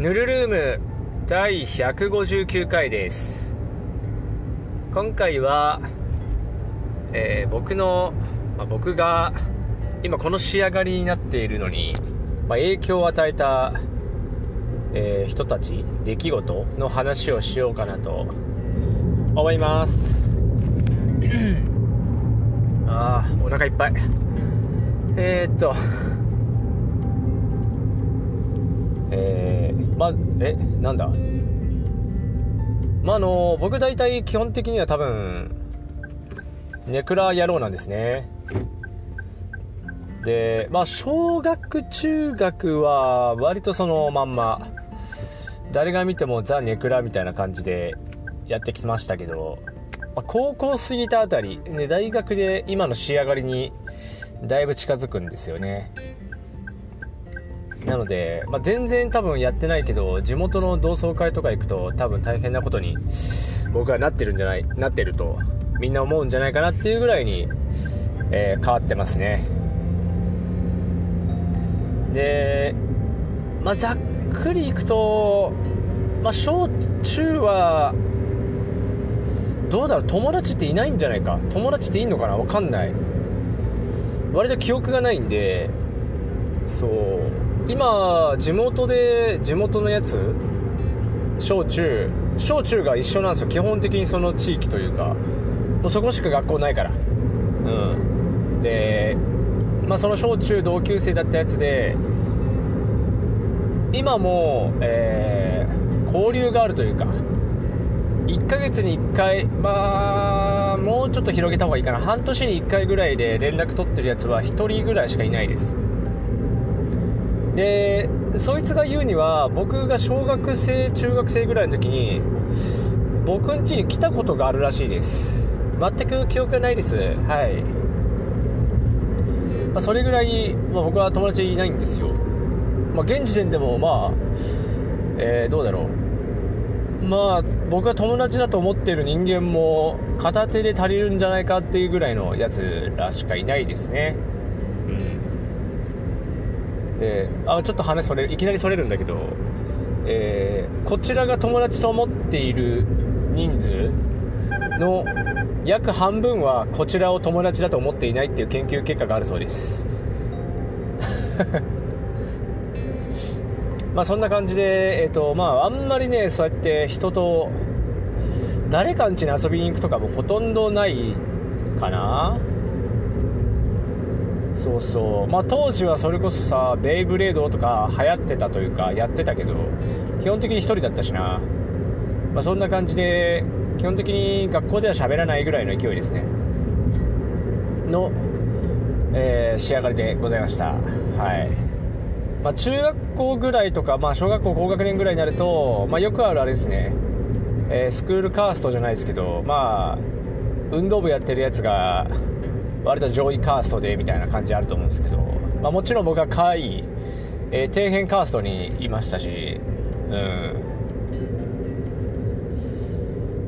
ヌルルーム第159回です。今回は、えー僕の、まあ僕が今この仕上がりになっているのに、まあ影響を与えた、えー人たち出来事の話をしようかなと思います。あーお腹いっぱい。えー、っとえー、まえなんだ？まあの僕大体基本的には多分ネクラ野郎なんですね。でまあ小学中学は割とそのまんま誰が見てもザ・ネクラみたいな感じでやってきましたけど、まあ高校過ぎたあたり、ね、大学で今の仕上がりにだいぶ近づくんですよね。なので、まあ、全然多分やってないけど地元の同窓会とか行くと多分大変なことに僕はなってるんじゃないなってるとみんな思うんじゃないかなっていうぐらいに、えー変わってますね。で、まあ、ざっくりいくと、まあ、小中はどうだろう友達っていないんじゃないか？友達っていんのかな？わかんない。割と記憶がないんでそう。今地元で地元のやつ？小中。小中が一緒なんですよ。基本的にその地域というか。もうそこしか学校ないから。うん。でまあその小中同級生だったやつで今も、えー交流があるというか。1ヶ月に1回まあもうちょっと広げた方がいいかな。半年に1回ぐらいで連絡取ってるやつは1人ぐらいしかいないですでそいつが言うには僕が小学生中学生ぐらいの時に僕ん家に来たことがあるらしいです。全く記憶がないです。はい、まあ、それぐらい、まあ、僕は友達いないんですよ、まあ、現時点でもまあ、えーどうだろう。まあ僕が友達だと思ってる人間も片手で足りるんじゃないかっていうぐらいのやつらしかいないですね。うんであちょっと話それいきなりそれるんだけど、えーこちらが友達と思っている人数の約半分はこちらを友達だと思っていないっていう研究結果があるそうです。まあそんな感じで、えっとまあ、あんまりねそうやって人と誰かん家に遊びに行くとかもほとんどないかな。そうそう。まあ当時はそれこそさベイブレードとか流行ってたというかやってたけど基本的に1人だったしな。まあそんな感じで基本的に学校では喋らないぐらいの勢いですね。の、えー仕上がりでございました。はい。まあ、中学校ぐらいとか、まあ、小学校高学年ぐらいになると、まあ、よくあるあれですね、えースクールカーストじゃないですけど、まあ、運動部やってるやつが割と上位カーストでみたいな感じあると思うんですけど、まあ、もちろん僕は下位、えー底辺カーストにいましたし、うん。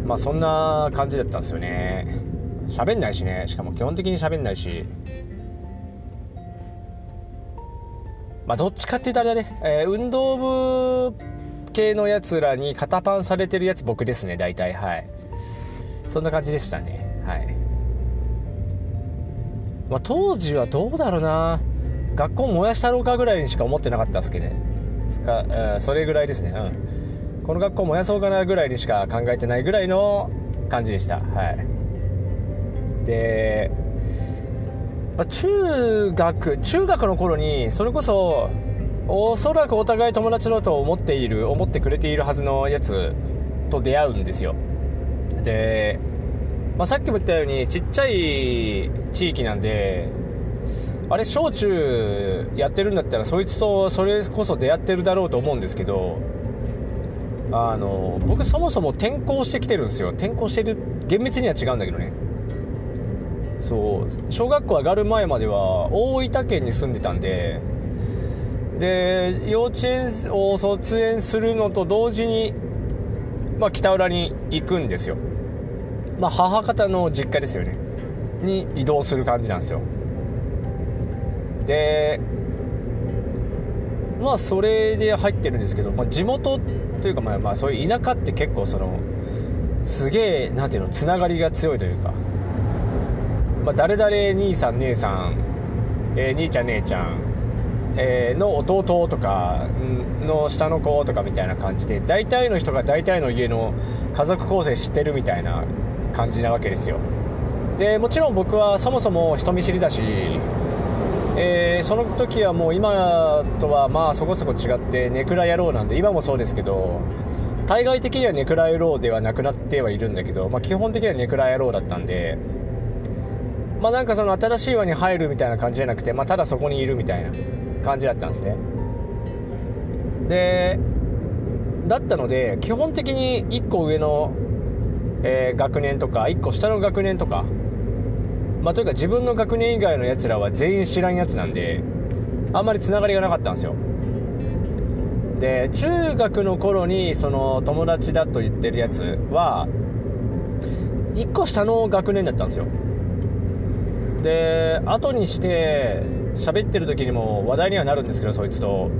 まあそんな感じだったんですよね。喋んないしね。しかも基本的に喋んないし。まあ、どっちかっていうとあれだね、えー運動部系のやつらに肩パンされてるやつ僕ですね大体。はい。そんな感じでしたね。はい、まあ、当時はどうだろうな。学校燃やしたろうかぐらいにしか思ってなかったですけどね。か、うんそれぐらいですね。うん。この学校燃やそうかなぐらいにしか考えてないぐらいの感じでした。はい。でまあ中学中学の頃にそれこそおそらくお互い友達だと思っている思ってくれているはずのやつと出会うんですよ。で、まあ、さっきも言ったようにちっちゃい地域なんであれ小中やってるんだったらそいつとそれこそ出会ってるだろうと思うんですけどあの僕そもそも転校してきてるんですよ。転校してる厳密には違うんだけどね。そう小学校上がる前までは大分県に住んでたんでで幼稚園を卒園するのと同時に、まあ、北浦に行くんですよ、まあ、母方の実家ですよね。に移動する感じなんですよ。でまあそれで入ってるんですけど、まあ、地元というかまあまあそういう田舎って結構そのすげえなんていうのつながりが強いというか、まあ、誰々兄さん姉さん、えー、兄ちゃん姉ちゃん、えー、の弟とかの下の子とかみたいな感じで大体の人が大体の家の家族構成知ってるみたいな感じなわけですよ。でもちろん僕はそもそも人見知りだしえー、その時はもう今とはまあそこそこ違ってネクラ野郎なんで今もそうですけど対外的にはネクラ野郎ではなくなってはいるんだけど、まあ、基本的にはネクラ野郎だったんでまあなんかその新しい輪に入るみたいな感じじゃなくて、まあ、ただそこにいるみたいな感じだったんですね。でだったので基本的に1個上の、えー、学年とか1個下の学年とか。まあ、というか自分の学年以外のやつらは全員知らんやつなんであんまりつながりがなかったんですよ。で中学の頃にその友達だと言ってるやつは1個下の学年だったんですよ。で後にして喋ってる時にも話題にはなるんですけどそいつと。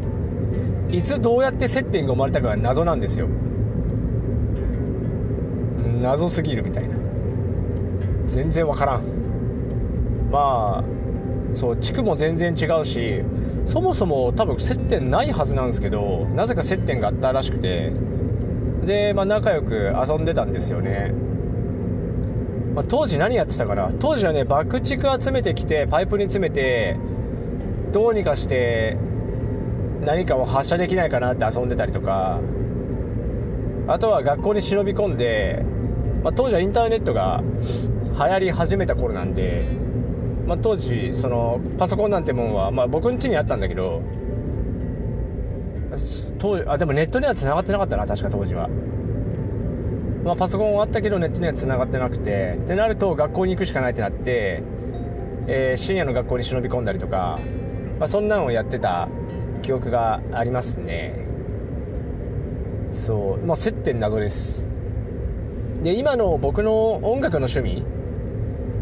いつどうやって接点が生まれたかが謎なんですよ。謎すぎるみたいな。全然わからん。まあそう地区も全然違うしそもそも多分接点ないはずなんですけどなぜか接点があったらしくて。で、まあ、仲良く遊んでたんですよね、まあ、当時何やってたかな。当時はね爆竹集めてきてパイプに詰めてどうにかして何かを発射できないかなって遊んでたりとか。あとは学校に忍び込んで、まあ、当時はインターネットが流行り始めた頃なんでまあ、当時そのパソコンなんてもんは、まあ、僕ん家にあったんだけど当あでもネットには繋がってなかったな確か当時は、まあ、パソコンはあったけどネットには繋がってなくてってなると学校に行くしかないってなって、えー、深夜の学校に忍び込んだりとか、まあ、そんなのをやってた記憶がありますね。そう。まあ接点謎です。で今の僕の音楽の趣味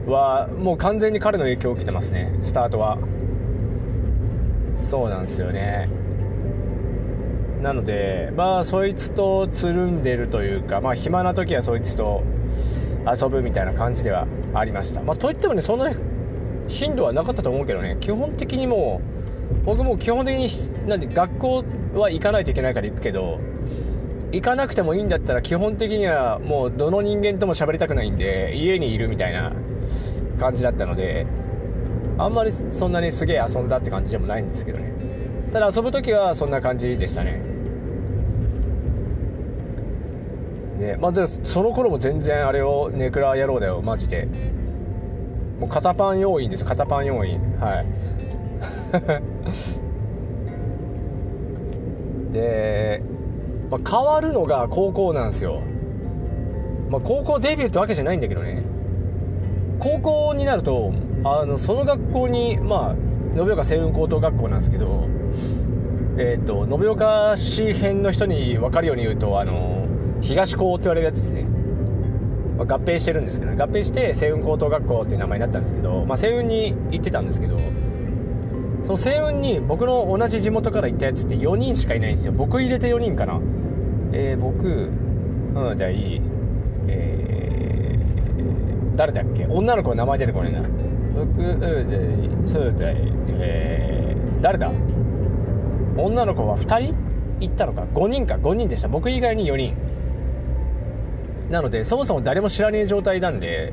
はもう完全に彼の影響を受けてますね。スタートは。そうなんですよね。なのでまあそいつとつるんでるというかまあ暇な時はそいつと遊ぶみたいな感じではありました。まあといってもねそんな頻度はなかったと思うけどね基本的にもう僕も基本的になんで学校は行かないといけないから行くけど行かなくてもいいんだったら基本的にはもうどの人間とも喋りたくないんで家にいるみたいな感じだったのであんまりそんなにすげえ遊んだって感じでもないんですけどね。ただ遊ぶ時はそんな感じでしたね。ねまあでその頃も全然あれをネクラ野郎だよマジで。もう肩パン要員です肩パン要員はい。で、まあ、変わるのが高校なんですよ。まあ、高校デビューってわけじゃないんだけどね。高校になるとあのその学校にまあ延岡星雲高等学校なんですけどえっ、ー、と延岡市辺の人に分かるように言うとあの東高って言われるやつですね、まあ、合併してるんですけど、ね、合併して星雲高等学校っていう名前になったんですけど、まあ、星雲に行ってたんですけどその星雲に僕の同じ地元から行ったやつって4人しかいないんですよ。僕入れて4人かな。えー、僕うんじゃあいい。誰だっけ？女の子の名前出てこないな。僕そうだえー、誰だ？女の子は2人？行ったのか？5人か？5人でした。僕以外に4人。なのでそもそも誰も知らねえ状態なんで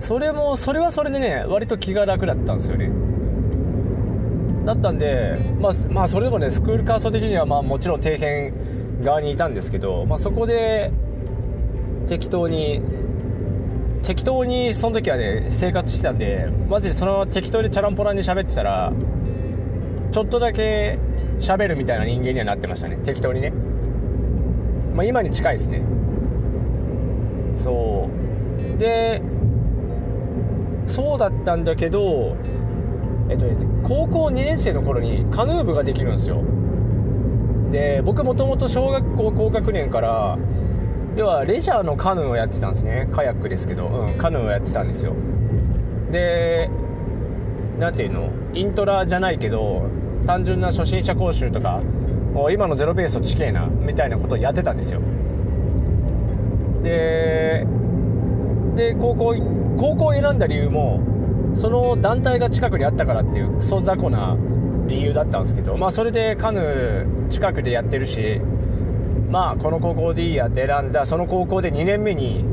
それもそれはそれでね割と気が楽だったんですよね。だったんでまあ、まあ、それでもねスクールカースト的にはまあもちろん底辺側にいたんですけど、まあ、そこで適当に適当にその時はね生活してたんでマジでそのまま適当にチャランポランに喋ってたらちょっとだけ喋るみたいな人間にはなってましたね適当にね。まあ今に近いですね。そう。でそうだったんだけどえっとね高校2年生の頃にカヌー部ができるんですよ。で僕もともと小学校高学年から要はレジャーのカヌーをやってたんですね。カヤックですけど、うん、カヌーをやってたんですよ。で何ていうの？イントラじゃないけど単純な初心者講習とか今のゼロベースと地形なみたいなことをやってたんですよ。でで高校高校を選んだ理由もその団体が近くにあったからっていうクソ雑魚な理由だったんですけどまあそれでカヌー近くでやってるしまあこの高校でいいやって選んだその高校で2年目に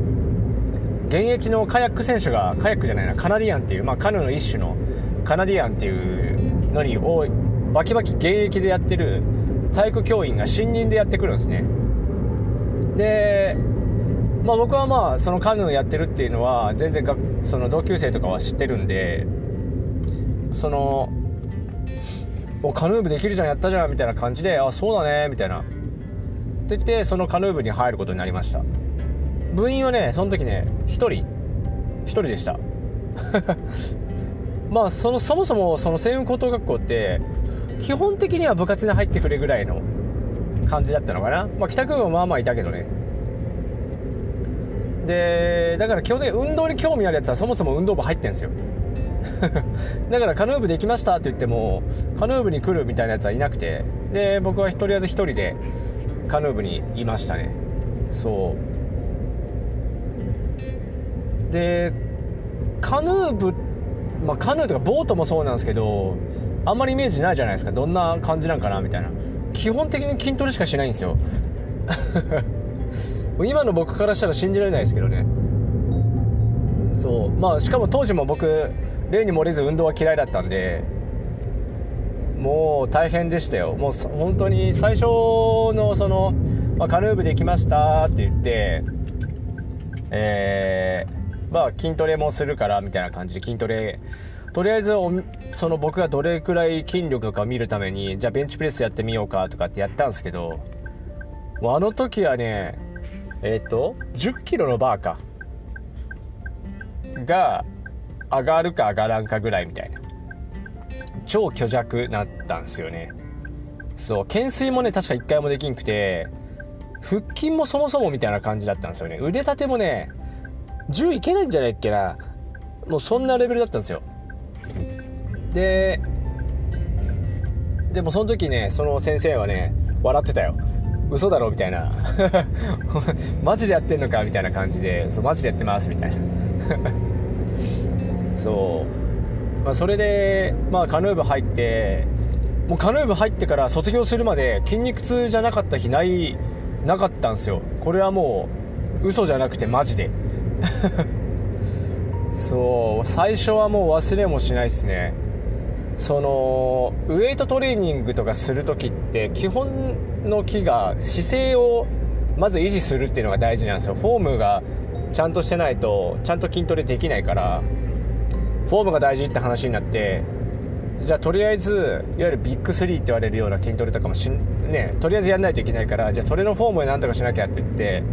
現役のカヤック選手がカヤックじゃないなカナディアンっていう、まあ、カヌーの一種のカナディアンっていうのにをバキバキ現役でやってる体育教員が新任でやってくるんですね。で、まあ、僕はまあそのカヌーやってるっていうのは全然その同級生とかは知ってるんでそのおカヌー部できるじゃんやったじゃんみたいな感じであそうだねみたいな。って言ってそのカヌー部に入ることになりました。部員はねその時ね1人。1人でした。まあそのそもそもその西雲高等学校って基本的には部活に入ってくれぐらいの感じだったのかな、まあ、北君はまあまあいたけどね。でだから基本的に運動に興味あるやつはそもそも運動部入ってんですよ。だからカヌー部できましたって言ってもカヌー部に来るみたいなやつはいなくてで僕はとりあえず1人でカヌー部にいましたね。そう。でカヌー部まあ、カヌーとかボートもそうなんですけどあんまりイメージないじゃないですか。どんな感じなんかなみたいな。基本的に筋トレしかしないんですよ。今の僕からしたら信じられないですけどね。そう。まあしかも当時も僕例に漏れず運動は嫌いだったんでもう大変でしたよ。もう本当に最初のその、まあ、カヌー部できましたって言ってえーまあ、筋トレもするからみたいな感じで筋トレとりあえずその僕がどれくらい筋力かを見るためにじゃあベンチプレスやってみようかとかってやったんですけどもうあの時はねえっ、ー、と1 0キロのバーかが上がるか上がらんかぐらいみたいな。超虚弱なったんですよね。そう懸垂もね確か1回もできんくて腹筋もそもそもみたいな感じだったんですよね。腕立てもね10いけないんじゃないっけな。もうそんなレベルだったんですよ。ででもその時ねその先生はね笑ってたよ。嘘だろみたいな。マジでやってんのかみたいな感じでそうマジでやってますみたいな。そう、まあ、それで、まあ、カヌー部入ってもうカヌー部入ってから卒業するまで筋肉痛じゃなかった日ないなかったんですよ。これはもう嘘じゃなくてマジで。そう。最初はもう忘れもしないですね。そのウエイトトレーニングとかする時って基本の木が姿勢をまず維持するっていうのが大事なんですよ。フォームがちゃんとしてないとちゃんと筋トレできないから。フォームが大事って話になってじゃあとりあえずいわゆるビッグ3って言われるような筋トレとかもしねとりあえずやんないといけないからじゃあそれのフォームでなんとかしなきゃって言って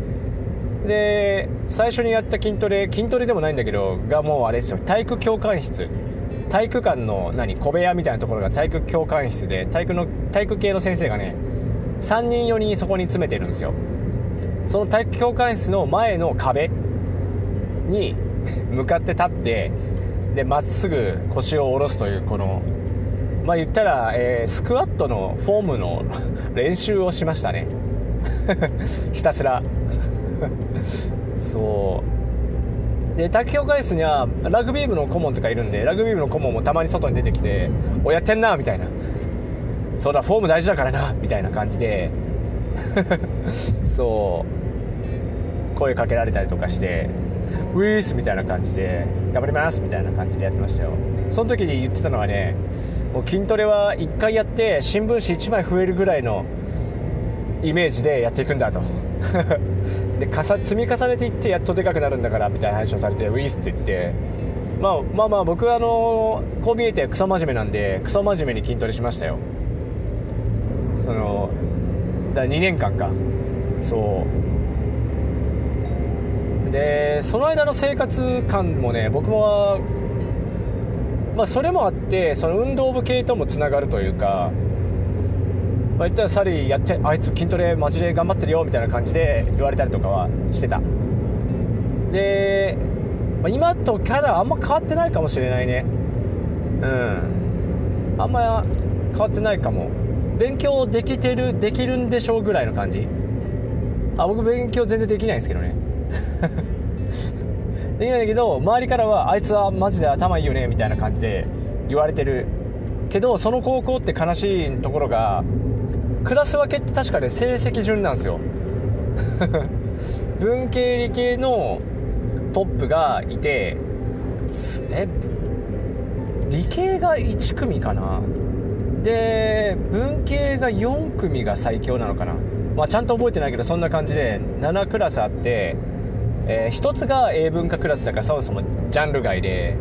で最初にやった筋トレ筋トレでもないんだけどがもうあれですよ。体育教官室。体育館の何小部屋みたいなところが体育教官室で体育の体育系の先生がね3人4人そこに詰めてるんですよ。その体育教官室の前の壁に 向かって立ってでまっすぐ腰を下ろすというこのまあ言ったら、えー、スクワットのフォームの 練習をしましたね。ひたすら。そう。で卓球会室にはラグビー部の顧問とかいるんでラグビー部の顧問もたまに外に出てきて「おやってんな」みたいな「そうだフォーム大事だからな」みたいな感じで。そう。声かけられたりとかして「ウィース」みたいな感じで「頑張ります」みたいな感じでやってましたよ。その時に言ってたのはねもう筋トレは1回やって新聞紙1枚増えるぐらいのイメージでやっていくんだと。で積み重ねていってやっとでかくなるんだからみたいな話をされてウィスって言って、まあ、まあまあ僕はあのこう見えてクソ真面目なんでクソ真面目に筋トレしましたよ。そのだ2年間か。そう。でその間の生活感もね僕もまあそれもあってその運動部系ともつながるというかまあ、言ったらサリーやってあいつ筋トレマジで頑張ってるよみたいな感じで言われたりとかはしてた。で、まあ、今とキャラあんま変わってないかもしれないね。うん。あんま変わってないかも。勉強できてるできるんでしょうぐらいの感じ。あ僕勉強全然できないんですけどね。できないんだけど周りからはあいつはマジで頭いいよねみたいな感じで言われてる。けどその高校って悲しいところがクラス分けって確かね成績順なんですよ。文系理系のトップがいてえ理系が1組かな。で文系が4組が最強なのかな、まあ、ちゃんと覚えてないけどそんな感じで7クラスあって、えー、1つが英文化クラスだからそもそもジャンル外で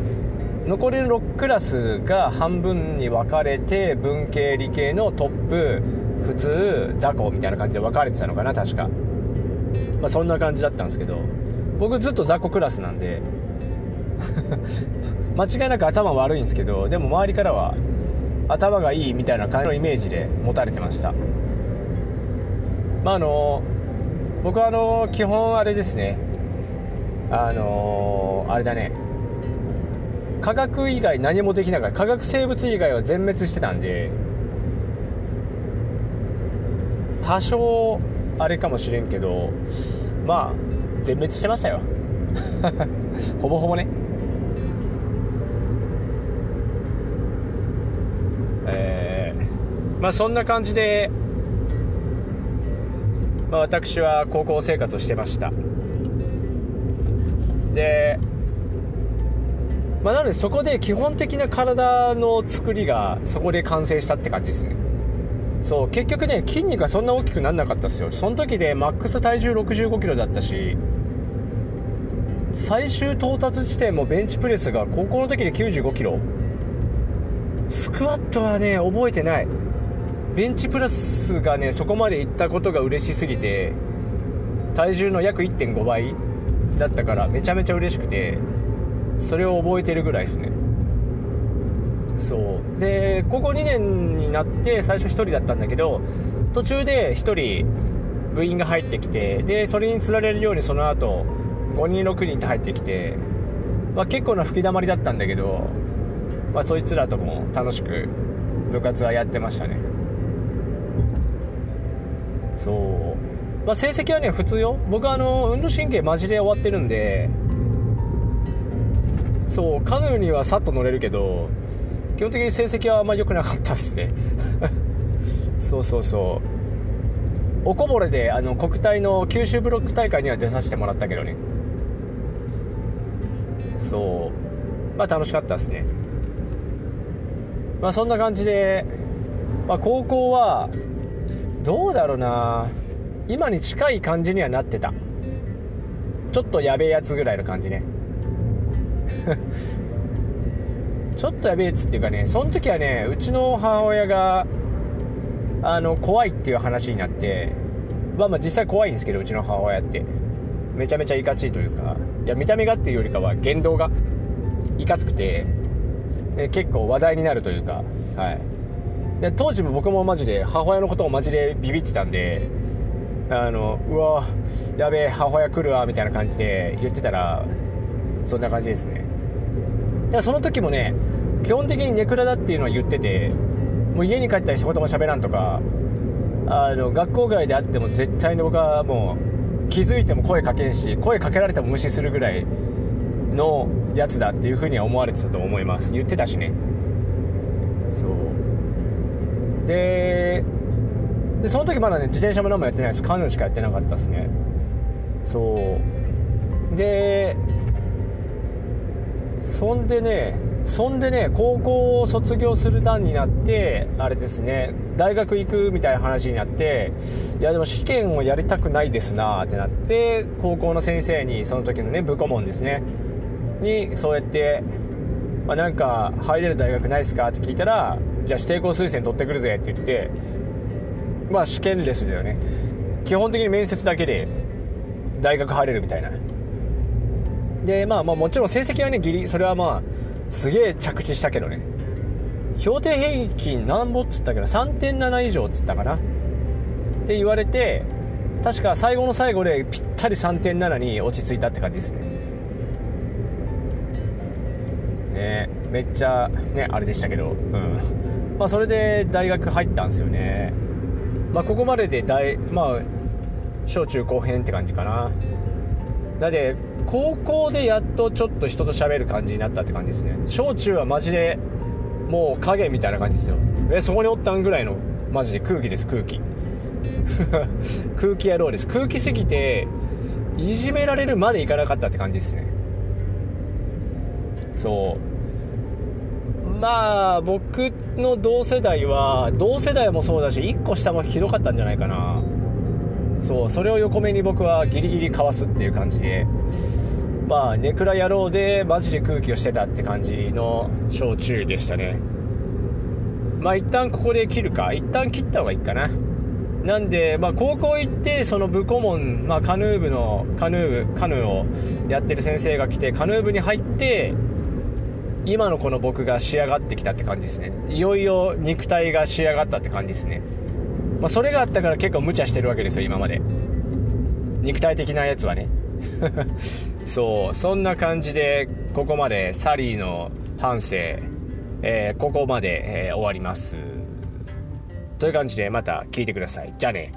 残りの6クラスが半分に分かれて文系理系のトップ普通雑魚みたいな感じで分かれてたのかな確か、まあ、そんな感じだったんですけど僕ずっと雑魚クラスなんで 間違いなく頭悪いんですけどでも周りからは頭がいいみたいな感じのイメージで持たれてました。まああの僕はあの基本あれですね。あのあれだね。科学以外何もできなかった。科学生物以外は全滅してたんで。多少あれかもしれんけどまあ全滅してましたよ。ほぼほぼね。えー、まあそんな感じで、まあ、私は高校生活をしてました。でまあ、なのでそこで基本的な体の作りがそこで完成したって感じですね。そう結局ね筋肉がそんな大きくなんなかったですよ。その時でマックス体重6 5キロだったし最終到達地点もベンチプレスが高校の時で9 5キロ。スクワットはね覚えてない。ベンチプレスがねそこまでいったことが嬉しすぎて体重の約1.5倍。だったからめちゃめちゃ嬉しくてそれを覚えてるぐらいですね。そう。で高校2年になって最初1人だったんだけど途中で1人部員が入ってきてでそれにつられるようにその後5人6人って入ってきて、まあ、結構な吹きだまりだったんだけど、まあ、そいつらとも楽しく部活はやってましたね。そう、まあ、成績はね普通よ。僕はあの運動神経マジで終わってるんでそうカヌーにはさっと乗れるけど基本的に成績はあんまり良くなかったっすね。そうそうそう。おこぼれであの国体の九州ブロック大会には出させてもらったけどね。そう。まあ楽しかったっすね。まあそんな感じで、まあ、高校はどうだろうな。今に近い感じにはなってた。ちょっとやべえやつぐらいの感じね。ちょっとやべえっつっていうかねその時はねうちの母親があの怖いっていう話になってまあまあ実際怖いんですけどうちの母親って。めちゃめちゃいかちいというかいや見た目がっていうよりかは言動がいかつくてで結構話題になるというかはい。で当時も僕もマジで母親のことをマジでビビってたんであのうわやべえ母親来るわみたいな感じで言ってたらそんな感じですね。だその時もね基本的にネクラだっていうのは言っててもう家に帰ったり一言も喋らんとかあの学校外であっても絶対に僕はもう気づいても声かけんし声かけられても無視するぐらいのやつだっていうふうには思われてたと思います。言ってたしね。そう。ででその時まだね自転車も何もやってないです。カヌーしかやってなかったですね。そう。でそんでねそんでね高校を卒業する段になってあれですね大学行くみたいな話になっていやでも試験をやりたくないですなってなって高校の先生にその時のね部顧問ですね。にそうやって、まあ、なんか入れる大学ないですかって聞いたらじゃあ指定校推薦取ってくるぜって言ってまあ試験レスだよね。基本的に面接だけで大学入れるみたいな。でまあまあもちろん成績はねギリそれはまあすげえ着地したけどね。標定平均何ぼっつったけど3.7以上っつったかな？って言われて確か最後の最後でぴったり3.7に落ち着いたって感じですね。ねめっちゃねあれでしたけど。うん。まあそれで大学入ったんですよね。まあここまでで大まあ小中高編って感じかな。だって高校でやっとちょっと人と喋る感じになったって感じですね。小中はマジでもう影みたいな感じですよ。えそこにおったんぐらいのマジで空気です空気。空気野郎です。空気すぎていじめられるまでいかなかったって感じですね。そう。まあ僕の同世代は同世代もそうだし1個下もひどかったんじゃないかな。そうそれを横目に僕はギリギリかわすっていう感じで。まあネクラ野郎でマジで空気をしてたって感じの小中でしたね。まあ一旦ここで切るか。一旦切った方がいいかな。なんで、まあ、高校行ってその部顧問、まあ、カヌー部のカヌー部カヌーをやってる先生が来てカヌー部に入って今のこの僕が仕上がってきたって感じですね。いよいよ肉体が仕上がったって感じですね。まあ、それがあったから結構無茶してるわけですよ今まで。肉体的なやつはね。そうそんな感じでここまでサリーの反省、えー、ここまで、えー、終わります。という感じでまた聞いてください。じゃあね。